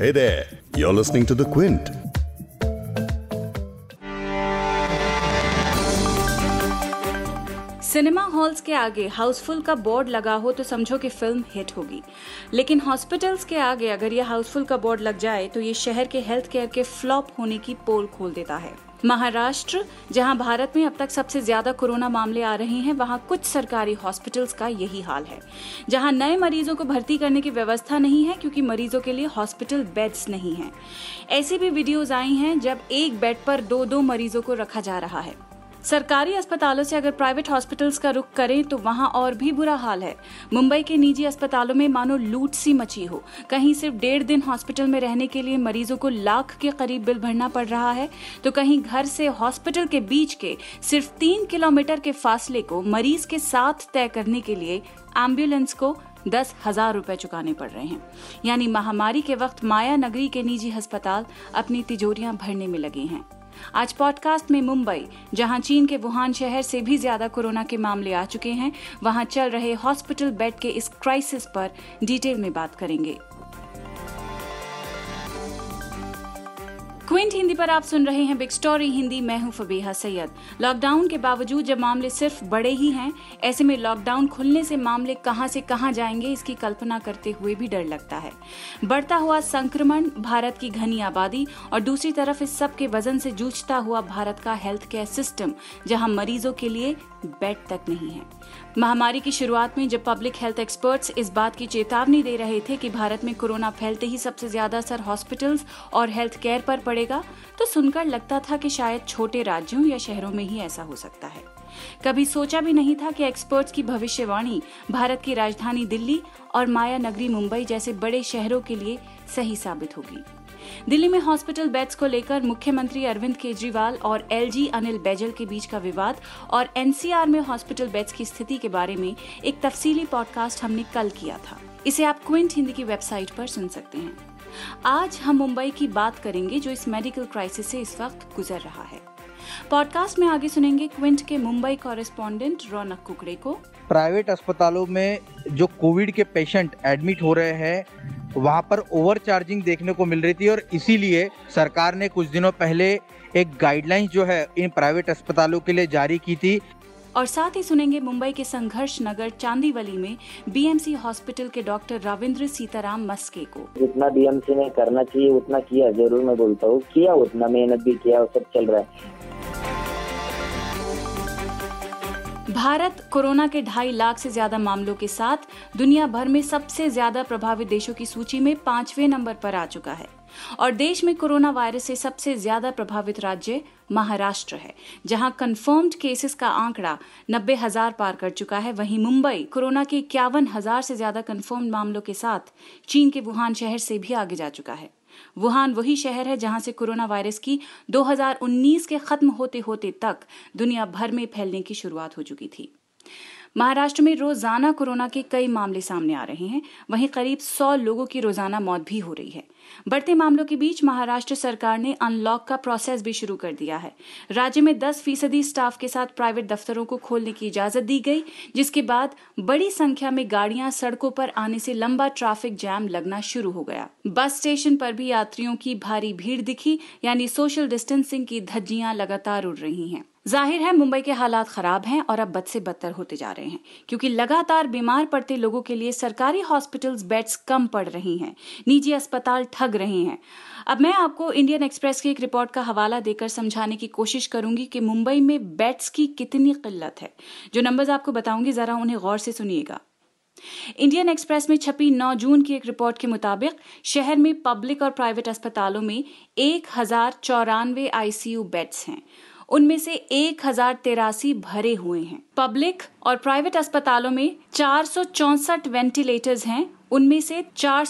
Hey there, you're listening to The Quint. Cinema halls के आगे हाउसफुल का बोर्ड लगा हो तो समझो कि फ़िल्म हिट होगी लेकिन हॉस्पिटल्स के आगे अगर यह हाउसफुल का बोर्ड लग जाए तो ये शहर के हेल्थ केयर के फ्लॉप होने की पोल खोल देता है महाराष्ट्र, जहाँ भारत में अब तक सबसे ज़्यादा कोरोना मामले आ रहे हैं, वहाँ कुछ सरकारी हॉस्पिटल्स का यही हाल है। जहाँ नए मरीजों को भर्ती करने की व्यवस्था नहीं है, क्योंकि मरीजों के लिए हॉस्पिटल बेड्स नहीं हैं। ऐसी भी वीडियोज़ आई हैं, जब एक बेड पर दो दो मरीजों को रखा जा रहा है। सरकारी अस्पतालों से अगर प्राइवेट हॉस्पिटल्स का रुख करें तो वहाँ और भी बुरा हाल है। मुंबई के निजी अस्पतालों में मानो लूट सी मची हो। कहीं सिर्फ़ डेढ़ दिन हॉस्पिटल में रहने के लिए मरीजों को लाख के करीब बिल भरना पड़ रहा है तो कहीं घर से हॉस्पिटल के बीच के सिर्फ़ तीन किलोमीटर के फासले को मरीज़ के साथ तय करने के लिए एंबुलेंस को दस हज़ार रुपए चुकाने पड़ रहे हैं। यानी महामारी के वक्त माया नगरी के निजी अस्पताल अपनी तिजोरियाँ भरने में लगे हैं। आज पॉडकास्ट में मुंबई, जहाँ चीन के वुहान शहर से भी ज़्यादा कोरोना के मामले आ चुके हैं, वहाँ चल रहे हॉस्पिटल बेड के इस क्राइसिस पर डिटेल में बात करेंगे। क्विंट हिंदी पर आप सुन रहे हैं बिग स्टोरी, हिंदी, मैं हूँ फबीहा सैयद। लॉकडाउन के बावजूद जब मामले सिर्फ़ बड़े ही हैं, ऐसे में लॉकडाउन खुलने से मामले कहाँ से कहाँ जाएँगे, इसकी कल्पना करते हुए भी डर लगता है। बढ़ता हुआ संक्रमण, भारत की घनी आबादी, और दूसरी तरफ़ इस सब के वज़न से जूझता हुआ भारत का हेल्थ केयर सिस्टम जहाँ मरीजों के लिए बेड तक नहीं है। महामारी की शुरुआत में जब पब्लिक हेल्थ एक्सपर्ट्स इस बात की चेतावनी दे रहे थे कि भारत में कोरोना फैलते ही सबसे ज़्यादा असर हॉस्पिटल्स और हेल्थ केयर पर पड़ेगा तो सुनकर लगता था कि शायद छोटे राज्यों या शहरों में ही ऐसा हो सकता है। कभी सोचा भी नहीं था कि एक्सपर्ट्स की भविष्यवाणी भारत की राजधानी दिल्ली और माया नगरी मुंबई जैसे बड़े शहरों के लिए सही साबित होगी। दिल्ली में हॉस्पिटल बेड्स को लेकर मुख्यमंत्री अरविंद केजरीवाल और एलजी अनिल बैजल के बीच का विवाद और एनसीआर में हॉस्पिटल बेड्स की स्थिति के बारे में एक तफसीली पॉडकास्ट हमने कल किया था। इसे आप क्विंट हिंदी की वेबसाइट पर सुन सकते हैं। आज हम मुंबई की बात करेंगे जो इस मेडिकल क्राइसिस से इस वक्त गुजर रहा है। पॉडकास्ट में आगे सुनेंगे क्विंट के मुंबई कॉरेस्पॉन्डेंट रौनक कुकड़े को। प्राइवेट अस्पतालों में जो कोविड के पेशेंट एडमिट हो रहे हैं वहाँ पर ओवर चार्जिंग देखने को मिल रही थी और इसीलिए सरकार ने कुछ दिनों पहले एक गाइडलाइंस जो है इन प्राइवेट अस्पतालों के लिए जारी की थी। और साथ ही सुनेंगे मुंबई के संघर्ष नगर चांदीवली में बीएमसी हॉस्पिटल के डॉक्टर रविंद्र सीताराम मस्के को। जितना बीएमसी ने करना चाहिए उतना किया ज़रूर मैं बोलता हूँ किया उतना मेहनत भी किया सब चल रहा है। भारत कोरोना के ढाई लाख से ज़्यादा मामलों के साथ दुनिया भर में सबसे ज़्यादा प्रभावित देशों की सूची में पाँचवें नंबर पर आ चुका है। और देश में कोरोना वायरस से सबसे ज़्यादा प्रभावित राज्य महाराष्ट्र है, जहाँ कंफर्म्ड केसेस का आंकड़ा नब्बे हज़ार पार कर चुका है। वहीं मुंबई कोरोना के इक्यावन हज़ार से ज़्यादा कंफर्म्ड मामलों के साथ चीन के वुहान शहर से भी आगे जा चुका है। वुहान वही शहर है जहाँ से कोरोना वायरस की 2019 के खत्म होते होते तक दुनिया भर में फैलने की शुरुआत हो चुकी थी। महाराष्ट्र में रोज़ाना कोरोना के कई मामले सामने आ रहे हैं। वहीं करीब 100 लोगों की रोज़ाना मौत भी हो रही है। बढ़ते मामलों के बीच महाराष्ट्र सरकार ने अनलॉक का प्रोसेस भी शुरू कर दिया है। राज्य में 10 फ़ीसदी स्टाफ के साथ प्राइवेट दफ्तरों को खोलने की इजाज़त दी गई, जिसके बाद बड़ी संख्या में गाड़ियाँ सड़कों पर आने से लंबा ट्रैफ़िक जैम लगना शुरू हो गया। बस स्टेशन पर भी यात्रियों की भारी भीड़ दिखी, यानी सोशल डिस्टेंसिंग की धज्जियाँ लगातार उड़ रही हैं। ज़ाहिर है, मुंबई के हालात खराब हैं और अब बद से बदतर होते जा रहे हैं, क्योंकि लगातार बीमार पड़ते लोगों के लिए सरकारी हॉस्पिटल्स बेड्स कम पड़ रही हैं, निजी अस्पताल ठग रहे हैं। अब मैं आपको इंडियन एक्सप्रेस की एक रिपोर्ट का हवाला देकर समझाने की कोशिश करूँगी कि मुंबई में बेड्स की कितनी किल्लत है। जो नंबर्स आपको बताऊँगी, जरा उन्हें गौर से सुनिएगा। इंडियन एक्सप्रेस में छपी 9 जून की एक रिपोर्ट के मुताबिक, शहर में पब्लिक और प्राइवेट अस्पतालों में एक हज़ार चौरानवे आईसीयू बेड्स हैं। उनमें से एक हज़ार तिरासी भरे हुए हैं। पब्लिक और प्राइवेट अस्पतालों में चार सौ चौसठ वेंटिलेटर्स हैं। उनमें से चार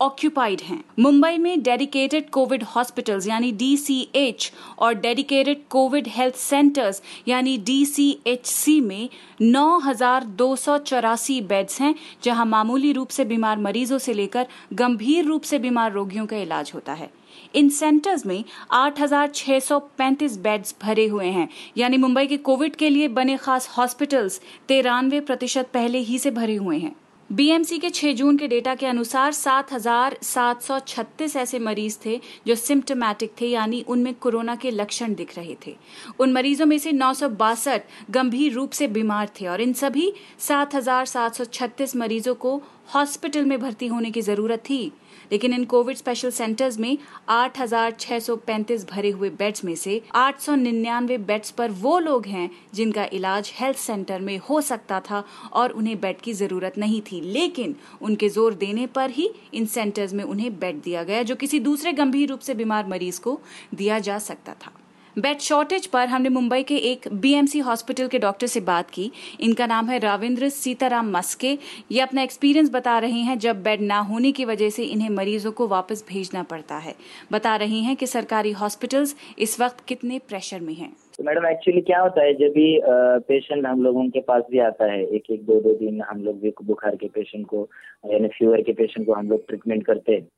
ऑक्यूपाइड हैं। मुंबई में डेडिकेटेड कोविड हॉस्पिटल्स, यानी डीसीएच और डेडिकेटेड कोविड हेल्थ सेंटर्स, यानी डीसीएचसी में नौ हज़ार दो सौ चौरासी बेड्स हैं, जहाँ मामूली रूप से बीमार मरीजों से लेकर गंभीर रूप से बीमार रोगियों का इलाज होता है। इन सेंटर्स में 8,635 बेड्स भरे हुए हैं। यानी मुंबई के कोविड के लिए बने खास हॉस्पिटल्स तिरानवे प्रतिशत पहले ही से भरे हुए हैं। बीएमसी के 6 जून के डेटा के अनुसार 7,736 ऐसे मरीज़ थे जो सिम्टोमैटिक थे यानी उनमें कोरोना के लक्षण दिख रहे थे। उन मरीजों में से नौ सौ बासठ गंभीर रूप से बीमार थे और इन सभी 7,736 मरीजों को हॉस्पिटल में भर्ती होने की ज़रूरत थी। लेकिन इन कोविड स्पेशल सेंटर्स में 8,635 भरे हुए बेड्स में से 899 बेड्स पर वो लोग हैं जिनका इलाज हेल्थ सेंटर में हो सकता था और उन्हें बेड की ज़रूरत नहीं थी। लेकिन उनके ज़ोर देने पर ही इन सेंटर्स में उन्हें बेड दिया गया जो किसी दूसरे गंभीर रूप से बीमार मरीज़ को दिया जा सकता था। बेड शॉर्टेज पर हमने मुंबई के एक बीएमसी हॉस्पिटल के डॉक्टर से बात की। इनका नाम है राविंद्र सीताराम मस्के। ये अपना एक्सपीरियंस बता रहे हैं, जब बेड ना होने की वजह से इन्हें मरीजों को वापस भेजना पड़ता है। बता रही हैं कि सरकारी हॉस्पिटल्स इस वक्त कितने प्रेशर में हैं। तो मैडम एक्चुअली क्या होता है, जब भी पेशेंट हम लोगों के पास भी आता है एक एक दो दो दिन हम लोग भी बुखार के पेशेंट को, यानी फीवर के पेशेंट को हम लोग ट्रीटमेंट करते हैं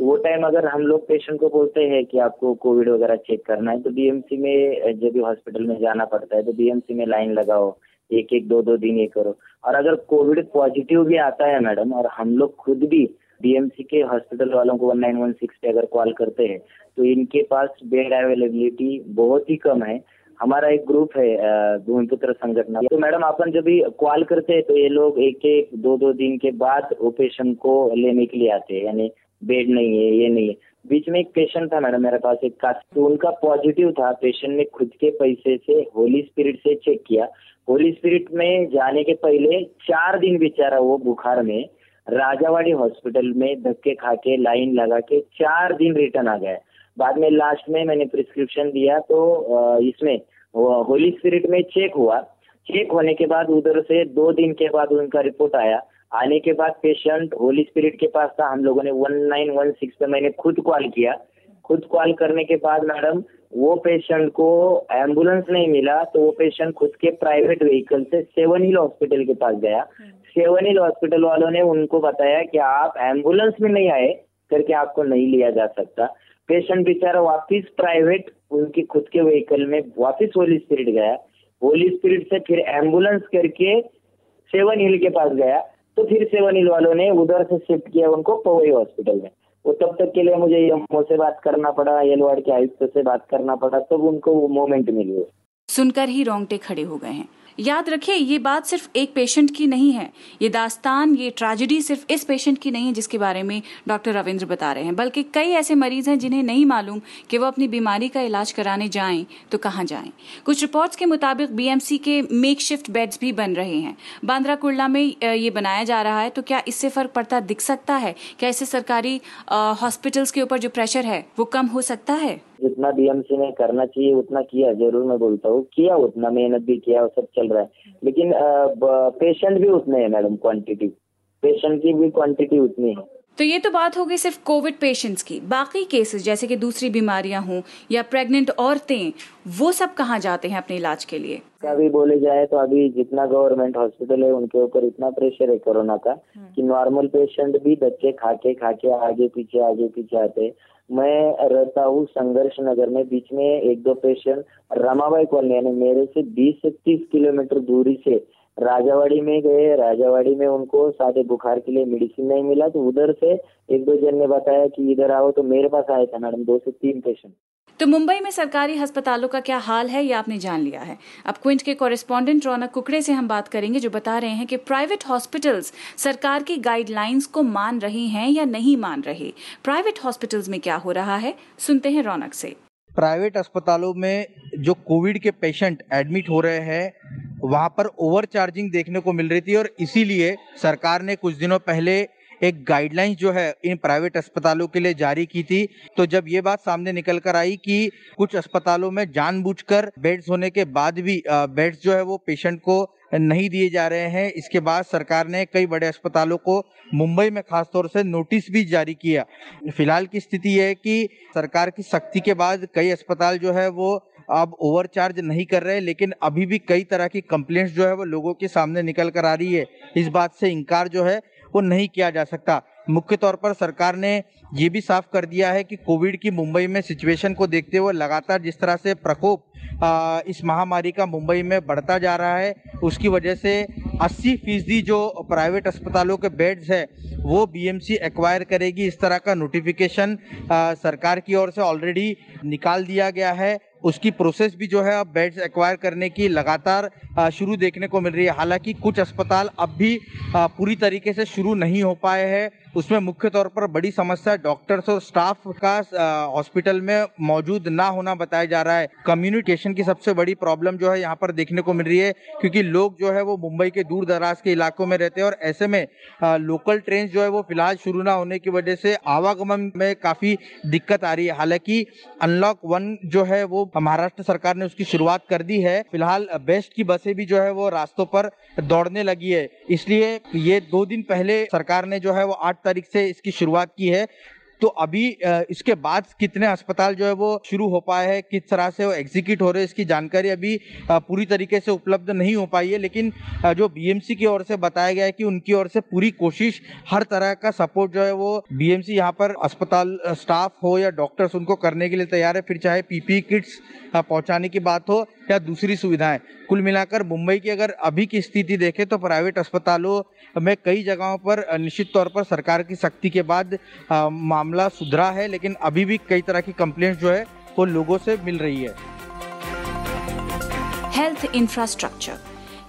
तो वो टाइम अगर हम लोग पेशेंट को बोलते हैं कि आपको कोविड वगैरह चेक करना है तो बीएमसी में जब भी हॉस्पिटल में जाना पड़ता है तो बीएमसी में लाइन लगाओ, एक एक, दो दो दिन ये करो। और अगर कोविड पॉजिटिव भी आता है मैडम, और हम लोग खुद भी बीएमसी के हॉस्पिटल वालों को वन नाइन वन सिक्स पे अगर कॉल करते हैं तो इनके पास बेड अवेलेबिलिटी बहुत ही कम है। हमारा एक ग्रुप है भूमिपुत्र संगठन। तो मैडम, अपन जब भी कॉल करते हैं तो ये लोग एक एक, दो दो दिन के बाद पेशेंट को लेने के लिए आते हैं, यानी बेड नहीं है, ये नहीं है। बीच में एक पेशेंट था मैडम मेरे पास, एक का तो उनका पॉजिटिव था पेशेंट ने खुद के पैसे से होली स्पिरिट से चेक किया। होली स्पिरिट में जाने के पहले चार दिन बेचारा वो बुखार में राजावाड़ी हॉस्पिटल में धक्के खा के लाइन लगा के चार दिन रिटर्न आ गया। बाद में लास्ट में मैंने प्रिस्क्रिप्शन दिया तो इसमें होली स्पिरिट में चेक हुआ। चेक होने के बाद उधर से दो दिन के बाद उनका रिपोर्ट आया। आने के बाद पेशेंट होली स्पिरिट के पास था। हम लोगों ने वन नाइन वन सिक्स पे मैंने खुद कॉल किया। खुद कॉल करने के बाद मैडम, वो पेशेंट को एंबुलेंस नहीं मिला तो वो पेशेंट खुद के प्राइवेट व्हीकल से सेवन हिल हॉस्पिटल के पास गया। सेवन हिल हॉस्पिटल वालों ने उनको बताया कि आप एंबुलेंस में नहीं आए, करके आपको नहीं लिया जा सकता। पेशेंट बेचारा वापिस प्राइवेट उनकी खुद के व्हीकल में वापिस होली स्पिरिट गया। होली स्पिरिट से फिर एंबुलेंस करके सेवन हिल के पास गया। तो फिर से वनील वालों ने उधर से शिफ्ट किया उनको पवई हॉस्पिटल में। वो तब तक के लिए मुझे एमओ से बात करना पड़ा येलवाड़ के आयुक्त से बात करना पड़ा, तब तो उनको वो मोमेंट मिली। सुनकर ही रोंगटे खड़े हो गए हैं। याद रखिए ये बात सिर्फ़ एक पेशेंट की नहीं है। ये दास्तान, ये ट्रेजिडी सिर्फ़ इस पेशेंट की नहीं है जिसके बारे में डॉक्टर रविंद्र बता रहे हैं। बल्कि कई ऐसे मरीज़ हैं जिन्हें नहीं मालूम कि वो अपनी बीमारी का इलाज कराने जाएँ तो कहाँ जाएँ। कुछ रिपोर्ट्स के मुताबिक बीएमसी के मेक शिफ्ट बेड्स भी बन रहे हैं। बांद्रा कुर्ला में ये बनाया जा रहा है तो क्या इससे फ़र्क पड़ता दिख सकता है? क्या इससे सरकारी हॉस्पिटल्स के ऊपर जो प्रेशर है, वो कम हो सकता है? जितना बीएमसी ने करना चाहिए, उतना किया, ज़रूर मैं बोलता हूँ। किया उतना, मेहनत भी किया सब चल रहा है। लेकिन पेशेंट भी उतने हैं मैडम क्वांटिटी पेशेंट की भी क्वांटिटी उतनी है। तो ये तो बात हो गई सिर्फ़ कोविड पेशेंट्स की। बाकी केसेस जैसे कि दूसरी बीमारियाँ हों या प्रेग्नेंट औरतें वो सब कहाँ जाते हैं अपने इलाज के लिए? अभी बोले जाए तो अभी जितना गवर्नमेंट हॉस्पिटल है उनके ऊपर इतना प्रेशर है कोरोना का हम्म। कि नॉर्मल पेशेंट भी बच्चे खाके खाके आगे पीछे आगे पीछे आते मैं रहता हूँ संघर्ष नगर में बीच में एक दो पेशेंट रमाबाई कॉलोनी यानी मेरे से 20 से 30 किलोमीटर दूरी से राजावाड़ी में गए राजावाड़ी में उनको सादे बुखार के लिए मेडिसिन नहीं मिला तो उधर से एक दो जन ने बताया कि इधर आओ तो मेरे पास आए थे मैडम दो से तीन पेशेंट तो मुंबई में सरकारी अस्पतालों का क्या हाल है ये आपने जान लिया है। अब क्विंट के कॉरेस्पॉन्डेंट रौनक कुकड़े से हम बात करेंगे जो बता रहे हैं कि प्राइवेट हॉस्पिटल्स सरकार की गाइडलाइंस को मान रही हैं या नहीं मान रहे। प्राइवेट हॉस्पिटल्स में क्या हो रहा है सुनते हैं रौनक से। प्राइवेट अस्पतालों में जो कोविड के पेशेंट एडमिट हो रहे हैं वहाँ पर ओवर चार्जिंग देखने को मिल रही थी और इसीलिए सरकार ने कुछ दिनों पहले एक गाइडलाइंस जो है इन प्राइवेट अस्पतालों के लिए जारी की थी। तो जब ये बात सामने निकल कर आई कि कुछ अस्पतालों में जानबूझकर बेड्स होने के बाद भी बेड्स जो है वो पेशेंट को नहीं दिए जा रहे हैं, इसके बाद सरकार ने कई बड़े अस्पतालों को मुंबई में खासतौर से नोटिस भी जारी किया। फ़िलहाल की स्थिति यह है कि सरकार की सख्ती के बाद कई अस्पताल जो है वो अब ओवरचार्ज नहीं कर रहे, लेकिन अभी भी कई तरह की कंप्लेंट्स जो है वो लोगों के सामने निकल कर आ रही है। इस बात से इनकार जो है वो नहीं किया जा सकता। मुख्य तौर पर सरकार ने ये भी साफ़ कर दिया है कि कोविड की मुंबई में सिचुएशन को देखते हुए लगातार जिस तरह से प्रकोप इस महामारी का मुंबई में बढ़ता जा रहा है, उसकी वजह से 80 फ़ीसदी जो प्राइवेट अस्पतालों के बेड्स है, वो बीएमसी एक्वायर करेगी। इस तरह का नोटिफिकेशन सरकार की ओर से ऑलरेडी निकाल दिया गया है। उसकी प्रोसेस भी जो है अब बेड्स एक्वायर करने की लगातार शुरू देखने को मिल रही है। हालाँकि कुछ अस्पताल अब भी पूरी तरीके से शुरू नहीं हो पाए हैं। उसमें मुख्य तौर पर बड़ी समस्या डॉक्टर्स और स्टाफ का हॉस्पिटल में मौजूद ना होना बताया जा रहा है। कम्युनिकेशन की सबसे बड़ी प्रॉब्लम जो है यहाँ पर देखने को मिल रही है, क्योंकि लोग जो है वो मुंबई के दूर दराज के इलाकों में रहते हैं और ऐसे में लोकल ट्रेन जो है वो फ़िलहाल शुरू ना होने की वजह से आवागमन में काफ़ी दिक्कत आ रही है। हालाँकि अनलॉक वन जो है वो महाराष्ट्र सरकार ने उसकी शुरुआत कर दी है। फ़िलहाल बेस्ट की बसें भी जो है वो रास्तों पर दौड़ने लगी है। इसलिए ये दो दिन पहले सरकार ने जो है वो आठ तारीख से इसकी शुरुआत की है। तो अभी इसके बाद कितने अस्पताल जो है वो शुरू हो पाए हैं, किस तरह से वो एग्जीक्यूट हो रहे हैं, इसकी जानकारी अभी पूरी तरीके से उपलब्ध नहीं हो पाई है, लेकिन जो बीएमसी की ओर से बताया गया है कि उनकी ओर से पूरी कोशिश हर तरह का सपोर्ट जो है वो बीएमसी यहाँ पर अस्पताल स्टाफ हो या डॉक्टर्स उनको करने के लिए तैयार है, फिर चाहे पीपी किट्स पहुँचाने की बात हो या दूसरी सुविधाएँ? कुल मिलाकर मुंबई की अगर अभी की स्थिति देखें तो प्राइवेट अस्पतालों में कई जगहों पर निश्चित तौर पर सरकार की सख्ती के बाद आ, मामला सुधरा है लेकिन अभी भी कई तरह की कंप्लेंट जो है वो लोगों से मिल रही है। हेल्थ इंफ्रास्ट्रक्चर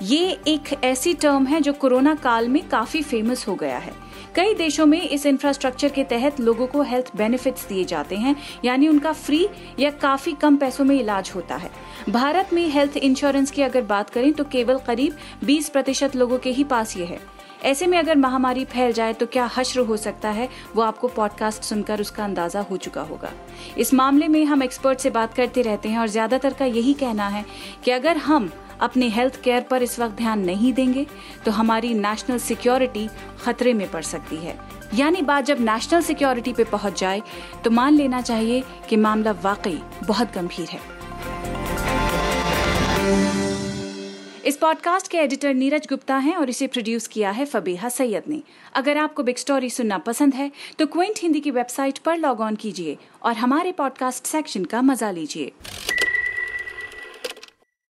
ये एक ऐसी टर्म है जो कोरोना काल में काफ़ी फ़ेमस हो गया है। कई देशों में इस इंफ्रास्ट्रक्चर के तहत लोगों को हेल्थ बेनिफिट्स दिए जाते हैं, यानी उनका फ्री या काफ़ी कम पैसों में इलाज होता है। भारत में हेल्थ इंश्योरेंस की अगर बात करें तो केवल करीब 20 प्रतिशत लोगों के ही पास ये है। ऐसे में अगर महामारी फैल जाए तो क्या हश्र हो सकता है? वो आपको पॉडकास्ट सुनकर उसका अंदाज़ा हो चुका होगा। इस मामले में हम एक्सपर्ट से बात करते रहते हैं और ज़्यादातर का यही कहना है कि अगर हम अपने हेल्थ केयर पर इस वक्त ध्यान नहीं देंगे तो हमारी नेशनल सिक्योरिटी खतरे में पड़ सकती है। यानी बात जब नेशनल सिक्योरिटी पे पहुँच जाए तो मान लेना चाहिए कि मामला वाकई बहुत गंभीर है। इस पॉडकास्ट के एडिटर नीरज गुप्ता हैं और इसे प्रोड्यूस किया है फबीहा सैयद ने। अगर आपको बिग स्टोरी सुनना पसंद है तो क्विंट हिंदी की वेबसाइट पर लॉग ऑन कीजिए और हमारे पॉडकास्ट सेक्शन का मज़ा लीजिए।